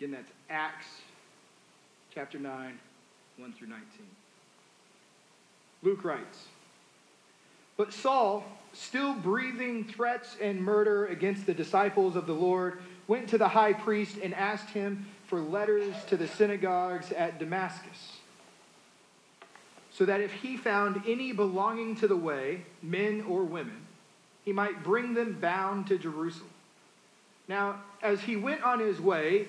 Again, that's Acts chapter 9, 1 through 19. Luke writes But Saul, still breathing threats and murder against the disciples of the Lord, went to the high priest and asked him for letters to the synagogues at Damascus, so that if he found any belonging to the way, men or women, he might bring them bound to Jerusalem. Now, as he went on his way,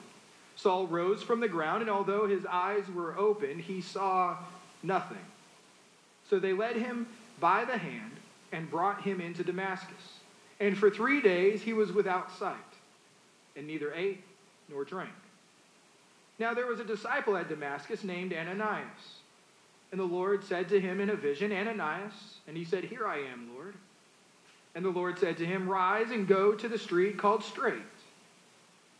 Saul rose from the ground, and although his eyes were open, he saw nothing. So they led him by the hand and brought him into Damascus. And for three days he was without sight, and neither ate nor drank. Now there was a disciple at Damascus named Ananias. And the Lord said to him in a vision, Ananias. And he said, Here I am, Lord. And the Lord said to him, Rise and go to the street called Straight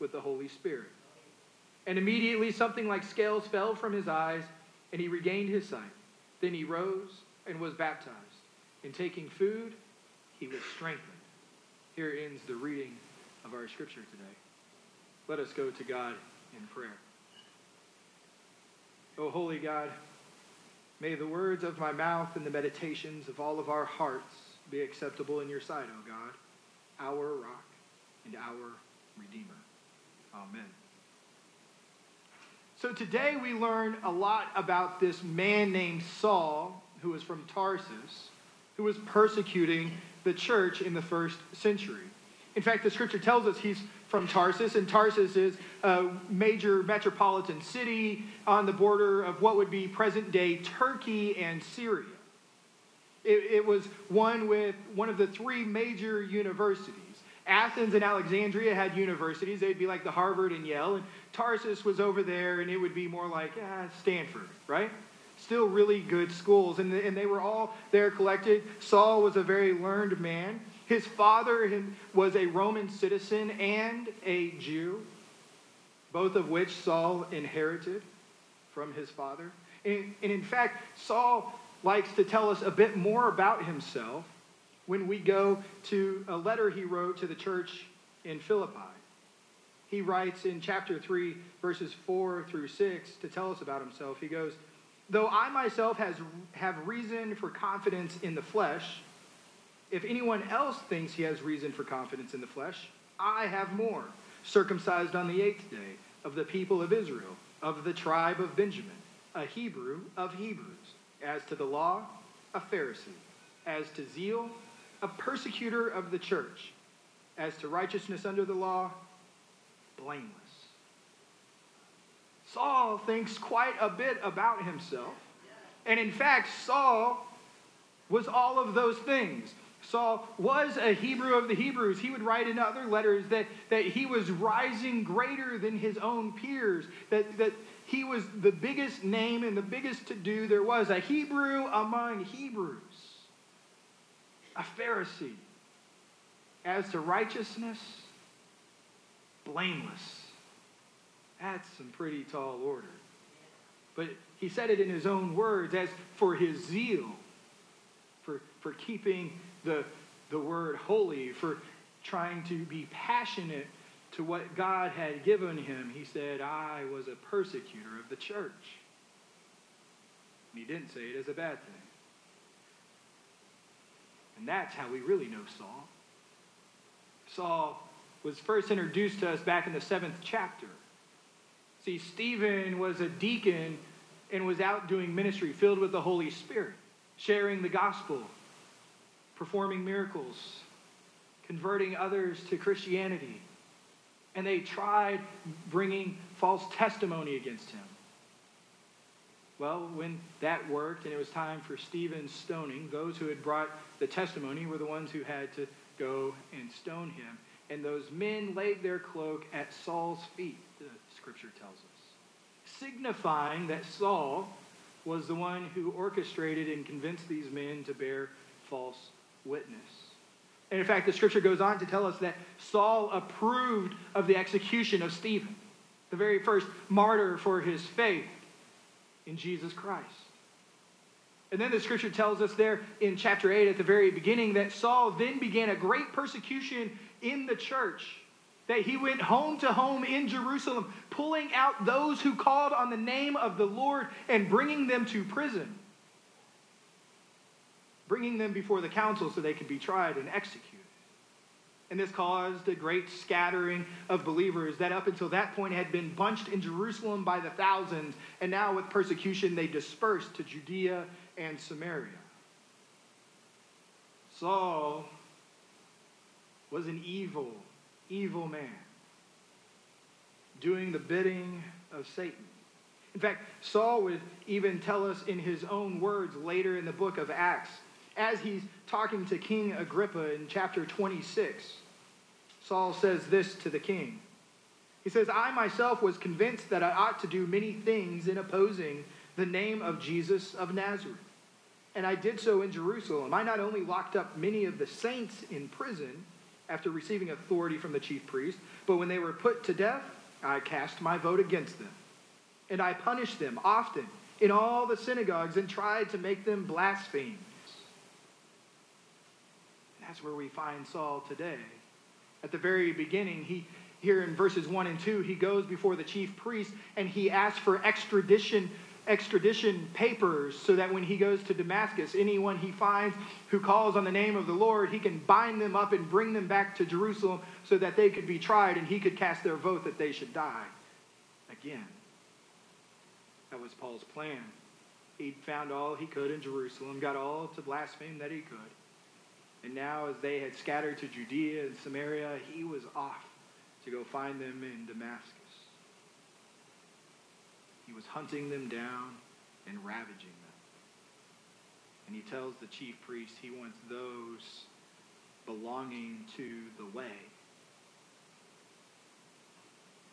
with the Holy Spirit. And immediately something like scales fell from his eyes, and he regained his sight. Then he rose and was baptized. In taking food, he was strengthened. Here ends the reading of our scripture today. Let us go to God in prayer. O holy God, may the words of my mouth and the meditations of all of our hearts be acceptable in your sight, O God, our rock and our redeemer. Amen. So today we learn a lot about this man named Saul, who was from Tarsus, who was persecuting the church in the first century. In fact, the scripture tells us he's from Tarsus, and Tarsus is a major metropolitan city on the border of what would be present day Turkey and Syria. It, it was one with one of the three major universities Athens and Alexandria had universities. They'd be like the Harvard and Yale. And Tarsus was over there, and it would be more like ah, Stanford, right? Still really good schools. And, and they were all there collected. Saul was a very learned man. His father was a Roman citizen and a Jew, both of which Saul inherited from his father. And, and in fact, Saul likes to tell us a bit more about himself when we go to a letter he wrote to the church in Philippi. He writes in chapter 3, verses 4 through 6, to tell us about himself. He goes, Though I myself has, have reason for confidence in the flesh, if anyone else thinks he has reason for confidence in the flesh, I have more. Circumcised on the eighth day, of the people of Israel, of the tribe of Benjamin, a Hebrew of Hebrews. As to the law, a Pharisee. As to zeal, a persecutor of the church. As to righteousness under the law, blameless. Saul thinks quite a bit about himself. And in fact, Saul was all of those things. Saul was a Hebrew of the Hebrews. He would write in other letters that, that he was rising greater than his own peers, that, that he was the biggest name and the biggest to do there was, a Hebrew among Hebrews a Pharisee. As to righteousness, blameless. That's some pretty tall order. but he said it in his own words as for his zeal, for, for keeping the, the word holy, for trying to be passionate to what God had given him. He said, I was a persecutor of the church. And he didn't say it as a bad thing. And that's how we really know Saul. Saul was first introduced to us back in the seventh chapter. See, Stephen was a deacon and was out doing ministry filled with the Holy Spirit, sharing the gospel, performing miracles, converting others to Christianity. And they tried bringing false testimony against him. Well, when that worked and it was time for Stephen's stoning, those who had brought the testimony were the ones who had to go and stone him. And those men laid their cloak at Saul's feet, the scripture tells us, signifying that Saul was the one who orchestrated and convinced these men to bear false witness. And in fact, the scripture goes on to tell us that Saul approved of the execution of Stephen, the very first martyr for his faith in Jesus Christ. And then the scripture tells us there in chapter 8 at the very beginning that Saul then began a great persecution in the church. That he went home to home in Jerusalem, pulling out those who called on the name of the Lord and bringing them to prison, bringing them before the council so they could be tried and executed. And this caused a great scattering of believers that up until that point had been bunched in Jerusalem by the thousands. And now, with persecution, they dispersed to Judea and Samaria. Saul was an evil, evil man, doing the bidding of Satan. In fact, Saul would even tell us in his own words later in the book of Acts as he's talking to King Agrippa in chapter 26, Saul says this to the king. He says, I myself was convinced that I ought to do many things in opposing the name of Jesus of Nazareth. And I did so in Jerusalem. I not only locked up many of the saints in prison after receiving authority from the chief priest, but when they were put to death, I cast my vote against them. And I punished them often in all the synagogues and tried to make them blaspheme. That's where we find Saul today. At the very beginning, he here in verses 1 and 2, he goes before the chief priest and he asks for extradition extradition papers so that when he goes to Damascus, anyone he finds who calls on the name of the Lord, he can bind them up and bring them back to Jerusalem so that they could be tried and he could cast their vote that they should die again. That was Paul's plan. He found all he could in Jerusalem, got all to blaspheme that he could. And now, as they had scattered to Judea and Samaria, he was off to go find them in Damascus. He was hunting them down and ravaging them. And he tells the chief priest he wants those belonging to the way.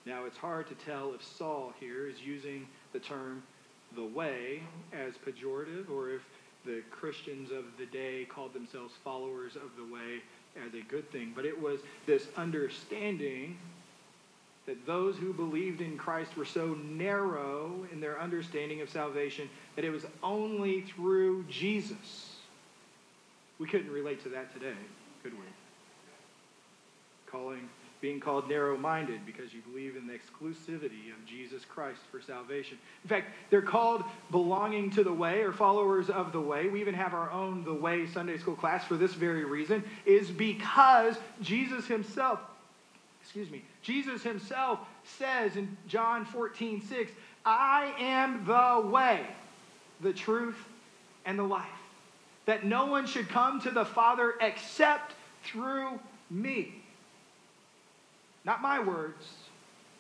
Now, it's hard to tell if Saul here is using the term the way as pejorative or if the Christians of the day called themselves followers of the way as a good thing. But it was this understanding that those who believed in Christ were so narrow in their understanding of salvation that it was only through Jesus. We couldn't relate to that today, could we? Calling being called narrow minded because you believe in the exclusivity of Jesus Christ for salvation. In fact, they're called belonging to the way or followers of the way. We even have our own The Way Sunday school class for this very reason, is because Jesus himself, excuse me, Jesus himself says in John 14, 6, I am the way, the truth, and the life. That no one should come to the Father except through me. Not my words,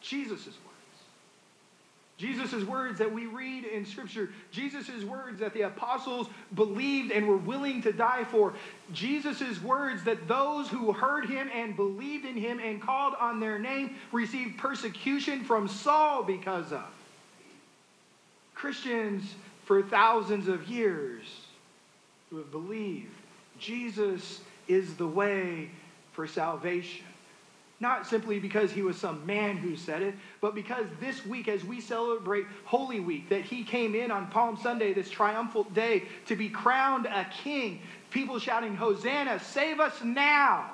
Jesus' words. Jesus' words that we read in Scripture, Jesus' words that the apostles believed and were willing to die for, Jesus' words that those who heard him and believed in him and called on their name received persecution from Saul because of. Christians for thousands of years who have believed Jesus is the way for salvation. Not simply because he was some man who said it, but because this week, as we celebrate Holy Week, that he came in on Palm Sunday, this triumphal day, to be crowned a king. People shouting, Hosanna, save us now,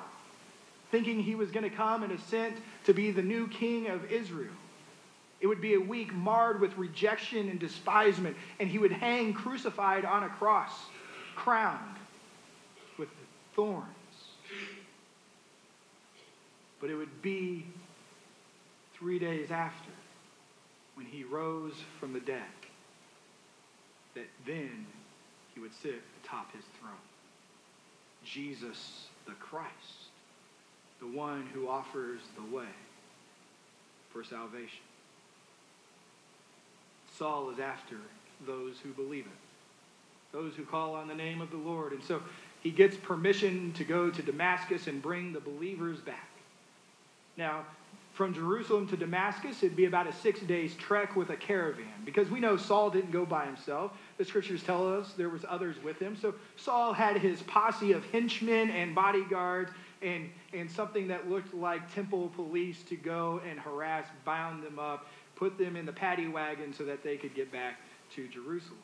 thinking he was going to come and ascend to be the new king of Israel. It would be a week marred with rejection and despisement, and he would hang crucified on a cross, crowned with thorns. But it would be three days after, when he rose from the dead, that then he would sit atop his throne. Jesus the Christ, the one who offers the way for salvation. Saul is after those who believe it, those who call on the name of the Lord. And so he gets permission to go to Damascus and bring the believers back. Now, from Jerusalem to Damascus, it'd be about a six days trek with a caravan because we know Saul didn't go by himself. The scriptures tell us there was others with him. So Saul had his posse of henchmen and bodyguards and, and something that looked like temple police to go and harass, bound them up, put them in the paddy wagon so that they could get back to Jerusalem.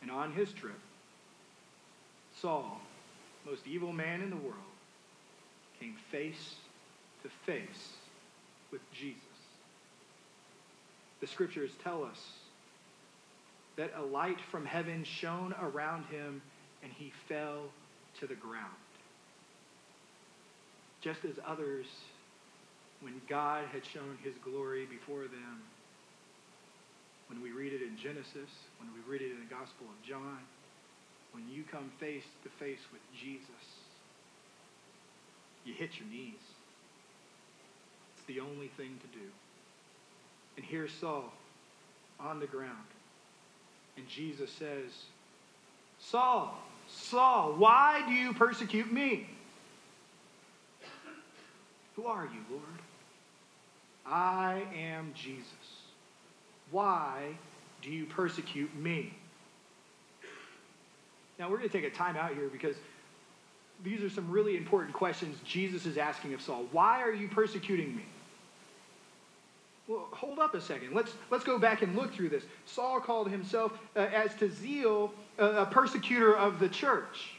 And on his trip, Saul, most evil man in the world, came face to face with Jesus. The scriptures tell us that a light from heaven shone around him and he fell to the ground. Just as others when God had shown his glory before them. When we read it in Genesis, when we read it in the Gospel of John, when you come face to face with Jesus, you hit your knees. It's the only thing to do. And here's Saul on the ground. And Jesus says, Saul, Saul, why do you persecute me? Who are you, Lord? I am Jesus. Why do you persecute me? Now, we're going to take a time out here because these are some really important questions Jesus is asking of Saul. Why are you persecuting me? Well, hold up a second. Let's, let's go back and look through this. Saul called himself, uh, as to zeal, uh, a persecutor of the church.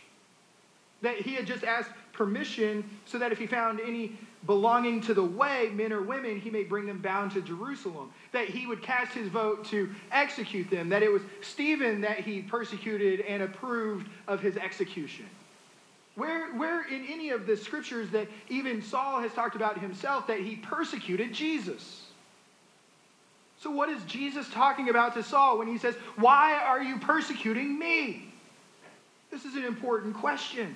That he had just asked permission so that if he found any belonging to the way, men or women, he may bring them bound to Jerusalem. That he would cast his vote to execute them. That it was Stephen that he persecuted and approved of his execution. Where, where in any of the scriptures that even Saul has talked about himself that he persecuted Jesus? So, what is Jesus talking about to Saul when he says, Why are you persecuting me? This is an important question.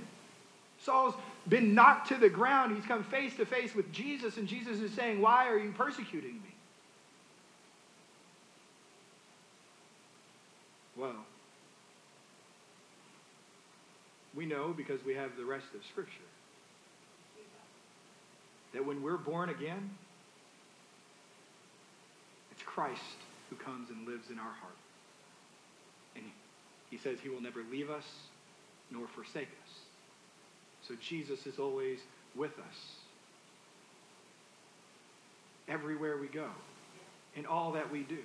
Saul's been knocked to the ground. He's come face to face with Jesus, and Jesus is saying, Why are you persecuting me? Well, we know because we have the rest of Scripture that when we're born again, it's Christ who comes and lives in our heart. And he says he will never leave us nor forsake us. So Jesus is always with us. Everywhere we go, in all that we do.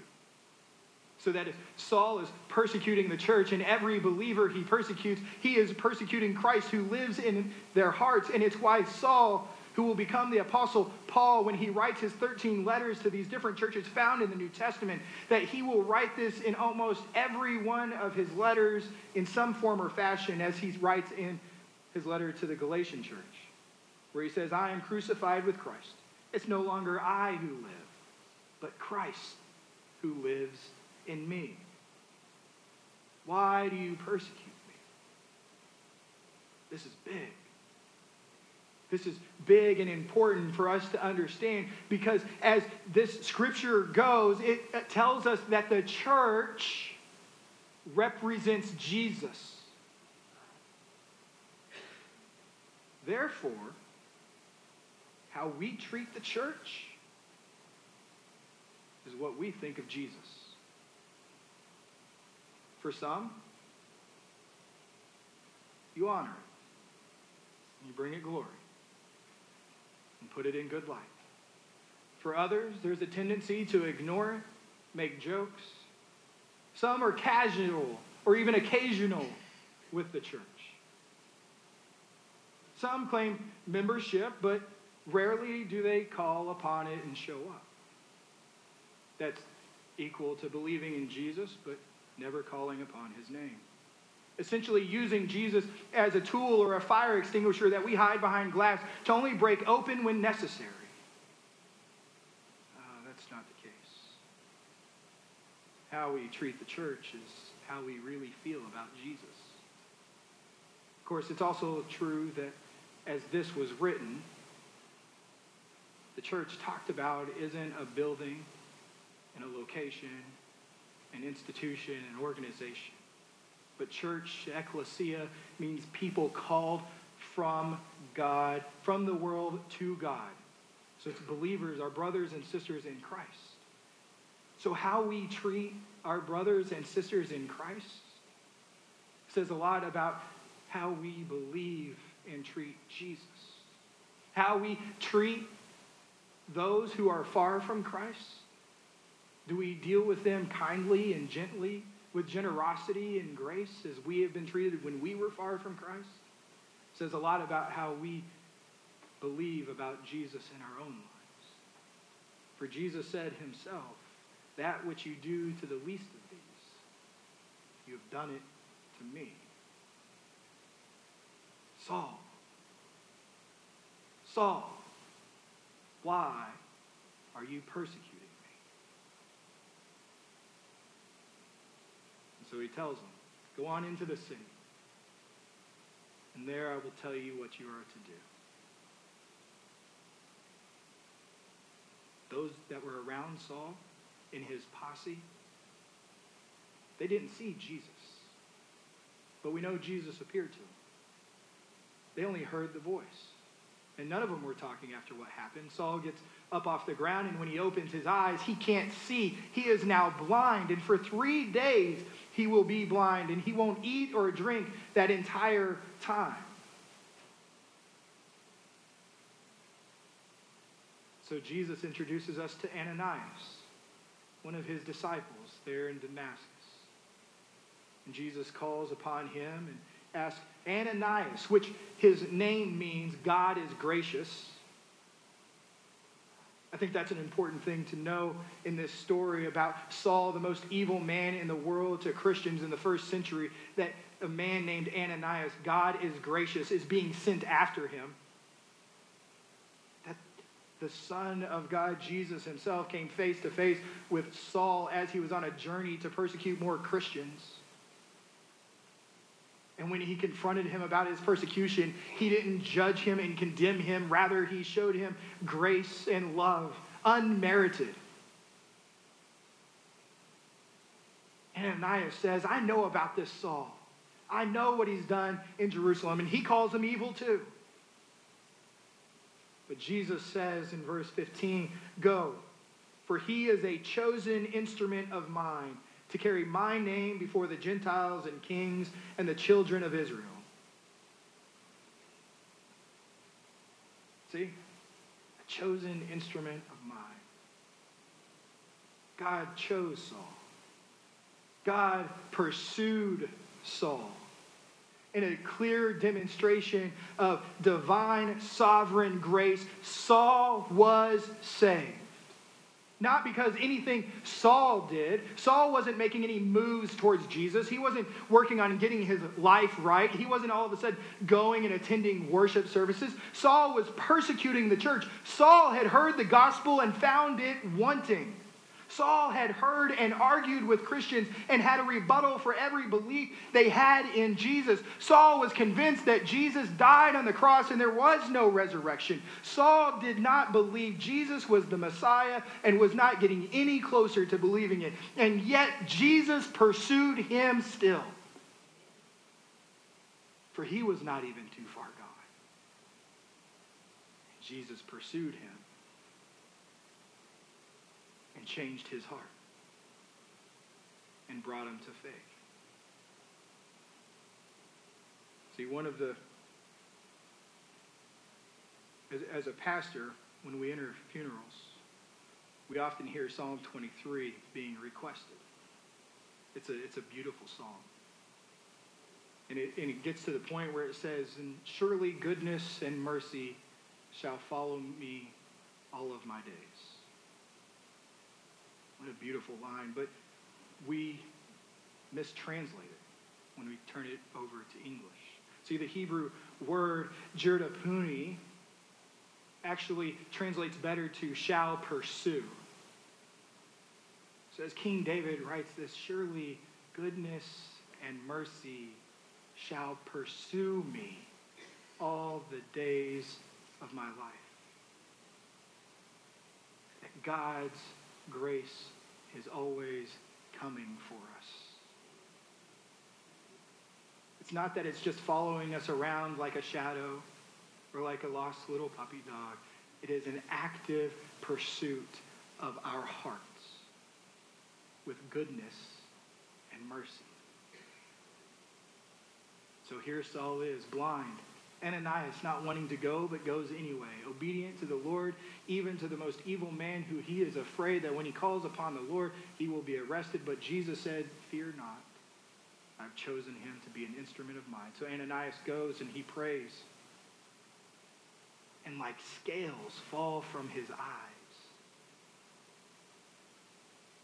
So that if Saul is persecuting the church and every believer he persecutes, he is persecuting Christ who lives in their hearts. And it's why Saul, who will become the apostle Paul when he writes his 13 letters to these different churches found in the New Testament, that he will write this in almost every one of his letters in some form or fashion as he writes in his letter to the Galatian church, where he says, I am crucified with Christ. It's no longer I who live, but Christ who lives in me. Why do you persecute me? This is big. This is big and important for us to understand because as this scripture goes, it tells us that the church represents Jesus. Therefore, how we treat the church is what we think of Jesus. For some, you honor it, you bring it glory. and put it in good light. For others, there's a tendency to ignore it, make jokes. Some are casual or even occasional with the church. Some claim membership, but rarely do they call upon it and show up. That's equal to believing in Jesus, but never calling upon his name. Essentially, using Jesus as a tool or a fire extinguisher that we hide behind glass to only break open when necessary. Uh, that's not the case. How we treat the church is how we really feel about Jesus. Of course, it's also true that as this was written, the church talked about isn't a building and a location, an institution, an organization. But church, ecclesia, means people called from God, from the world to God. So it's believers, our brothers and sisters in Christ. So how we treat our brothers and sisters in Christ says a lot about how we believe and treat Jesus. How we treat those who are far from Christ. Do we deal with them kindly and gently, with generosity and grace, as we have been treated when we were far from Christ? It says a lot about how we believe about Jesus in our own lives. For Jesus said himself, That which you do to the least of these, you have done it to me. Saul, Saul, why are you persecuting me? And so he tells them, Go on into the city, and there I will tell you what you are to do. Those that were around Saul in his posse, they didn't see Jesus. But we know Jesus appeared to them. They only heard the voice. And none of them were talking after what happened. Saul gets up off the ground, and when he opens his eyes, he can't see. He is now blind, and for three days he will be blind, and he won't eat or drink that entire time. So Jesus introduces us to Ananias, one of his disciples there in Damascus. And Jesus calls upon him and asks, Ananias, which his name means God is gracious. I think that's an important thing to know in this story about Saul, the most evil man in the world to Christians in the first century, that a man named Ananias, God is gracious, is being sent after him. That the Son of God, Jesus himself, came face to face with Saul as he was on a journey to persecute more Christians. And when he confronted him about his persecution, he didn't judge him and condemn him. Rather, he showed him grace and love, unmerited. Ananias says, I know about this Saul. I know what he's done in Jerusalem, and he calls him evil too. But Jesus says in verse 15, Go, for he is a chosen instrument of mine to carry my name before the Gentiles and kings and the children of Israel. See? A chosen instrument of mine. God chose Saul. God pursued Saul in a clear demonstration of divine sovereign grace. Saul was saved. Not because anything Saul did. Saul wasn't making any moves towards Jesus. He wasn't working on getting his life right. He wasn't all of a sudden going and attending worship services. Saul was persecuting the church. Saul had heard the gospel and found it wanting. Saul had heard and argued with Christians and had a rebuttal for every belief they had in Jesus. Saul was convinced that Jesus died on the cross and there was no resurrection. Saul did not believe Jesus was the Messiah and was not getting any closer to believing it. And yet Jesus pursued him still. For he was not even too far gone. Jesus pursued him and changed his heart and brought him to faith. See, one of the as, as a pastor, when we enter funerals, we often hear Psalm 23 being requested. It's a, it's a beautiful song. And it, and it gets to the point where it says, And surely goodness and mercy shall follow me all of my days. What a beautiful line. But we mistranslate it when we turn it over to English. See, the Hebrew word jirtapuni actually translates better to shall pursue. So as King David writes this, surely goodness and mercy shall pursue me all the days of my life. That God's grace is always coming for us. It's not that it's just following us around like a shadow or like a lost little puppy dog. It is an active pursuit of our hearts with goodness and mercy. So here Saul is, blind. Ananias not wanting to go, but goes anyway, obedient to the Lord, even to the most evil man who he is afraid that when he calls upon the Lord, he will be arrested. But Jesus said, Fear not. I've chosen him to be an instrument of mine. So Ananias goes and he prays. And like scales fall from his eyes.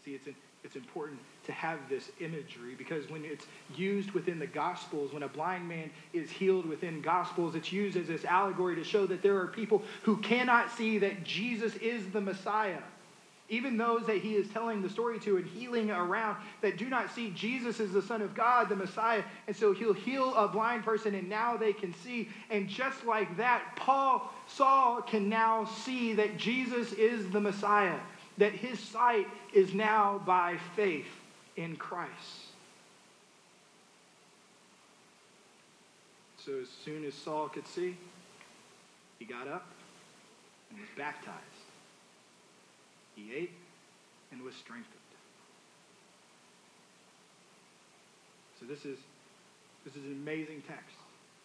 See, it's an it's important to have this imagery because when it's used within the Gospels, when a blind man is healed within Gospels, it's used as this allegory to show that there are people who cannot see that Jesus is the Messiah. Even those that he is telling the story to and healing around that do not see Jesus as the Son of God, the Messiah. And so he'll heal a blind person and now they can see. And just like that, Paul, Saul can now see that Jesus is the Messiah that his sight is now by faith in Christ. So as soon as Saul could see, he got up and was baptized. He ate and was strengthened. So this is this is an amazing text,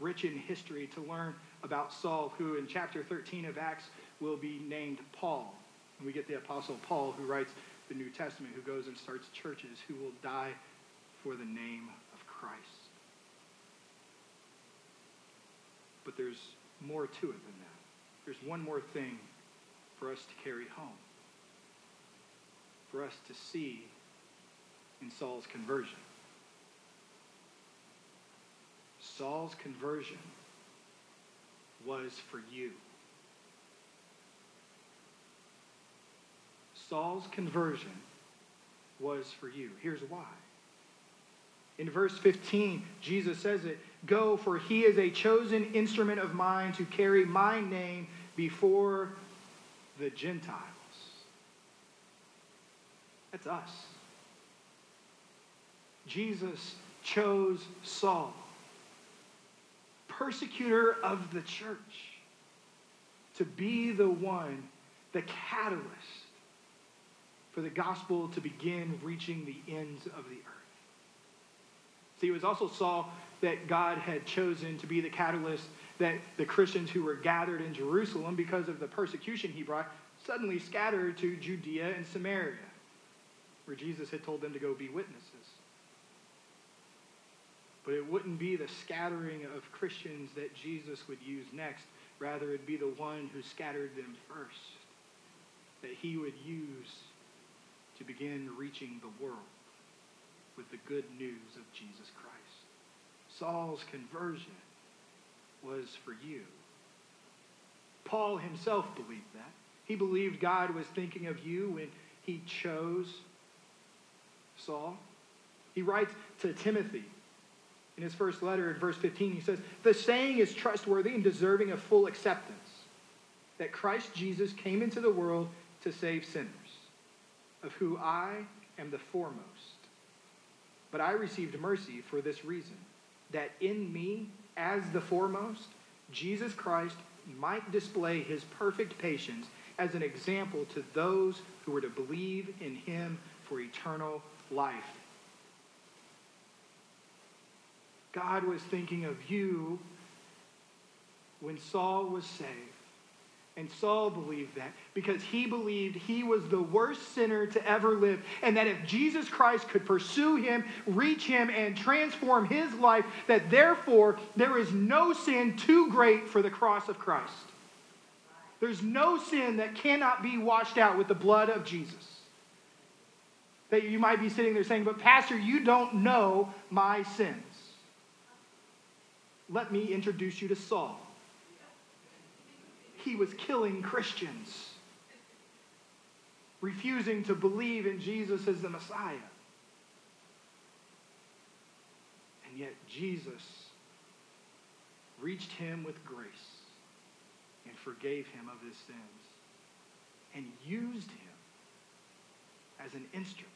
rich in history to learn about Saul, who in chapter 13 of Acts will be named Paul. And we get the Apostle Paul, who writes the New Testament, who goes and starts churches, who will die for the name of Christ. But there's more to it than that. There's one more thing for us to carry home, for us to see in Saul's conversion. Saul's conversion was for you. Saul's conversion was for you. Here's why. In verse 15, Jesus says it Go, for he is a chosen instrument of mine to carry my name before the Gentiles. That's us. Jesus chose Saul, persecutor of the church, to be the one, the catalyst for the gospel to begin reaching the ends of the earth. See, it was also Saul that God had chosen to be the catalyst that the Christians who were gathered in Jerusalem because of the persecution he brought suddenly scattered to Judea and Samaria, where Jesus had told them to go be witnesses. But it wouldn't be the scattering of Christians that Jesus would use next. Rather, it'd be the one who scattered them first that he would use to begin reaching the world with the good news of Jesus Christ. Saul's conversion was for you. Paul himself believed that. He believed God was thinking of you when he chose Saul. He writes to Timothy in his first letter in verse 15, he says, The saying is trustworthy and deserving of full acceptance that Christ Jesus came into the world to save sinners of who I am the foremost. But I received mercy for this reason, that in me, as the foremost, Jesus Christ might display his perfect patience as an example to those who were to believe in him for eternal life. God was thinking of you when Saul was saved And Saul believed that because he believed he was the worst sinner to ever live, and that if Jesus Christ could pursue him, reach him, and transform his life, that therefore there is no sin too great for the cross of Christ. There's no sin that cannot be washed out with the blood of Jesus. That you might be sitting there saying, But, Pastor, you don't know my sins. Let me introduce you to Saul he was killing Christians, refusing to believe in Jesus as the Messiah. And yet Jesus reached him with grace and forgave him of his sins and used him as an instrument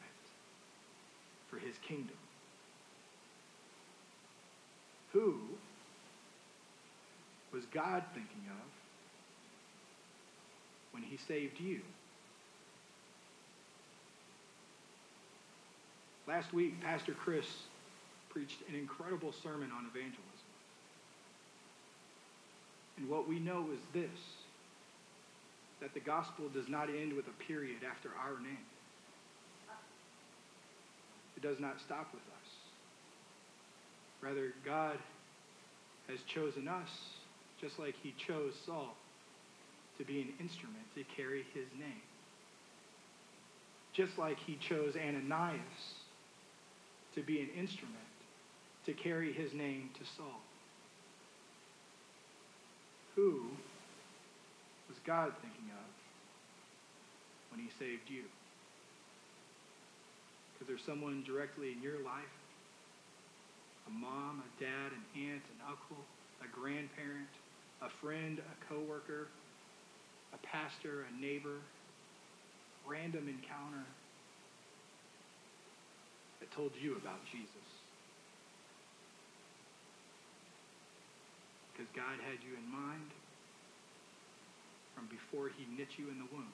for his kingdom. Who was God thinking of when he saved you. Last week, Pastor Chris preached an incredible sermon on evangelism. And what we know is this that the gospel does not end with a period after our name. It does not stop with us. Rather, God has chosen us just like he chose Saul to be an instrument to carry his name. Just like he chose Ananias to be an instrument to carry his name to Saul. Who was God thinking of when he saved you? Because there's someone directly in your life a mom, a dad, an aunt, an uncle, a grandparent, a friend, a coworker, a pastor, a neighbor, random encounter that told you about Jesus. Because God had you in mind from before he knit you in the womb.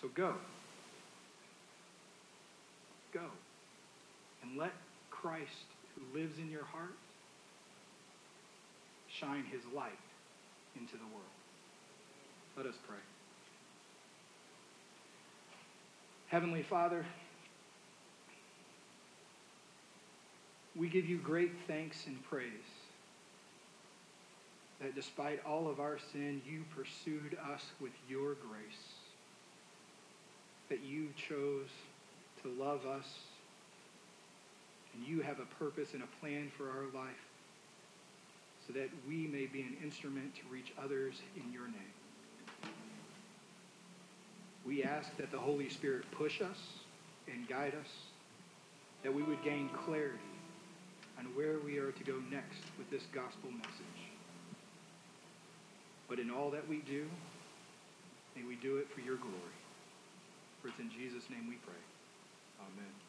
So go. Go. And let Christ, who lives in your heart, shine his light into the world. Let us pray. Heavenly Father, we give you great thanks and praise that despite all of our sin, you pursued us with your grace, that you chose to love us, and you have a purpose and a plan for our life so that we may be an instrument to reach others in your name. We ask that the Holy Spirit push us and guide us, that we would gain clarity on where we are to go next with this gospel message. But in all that we do, may we do it for your glory. For it's in Jesus' name we pray. Amen.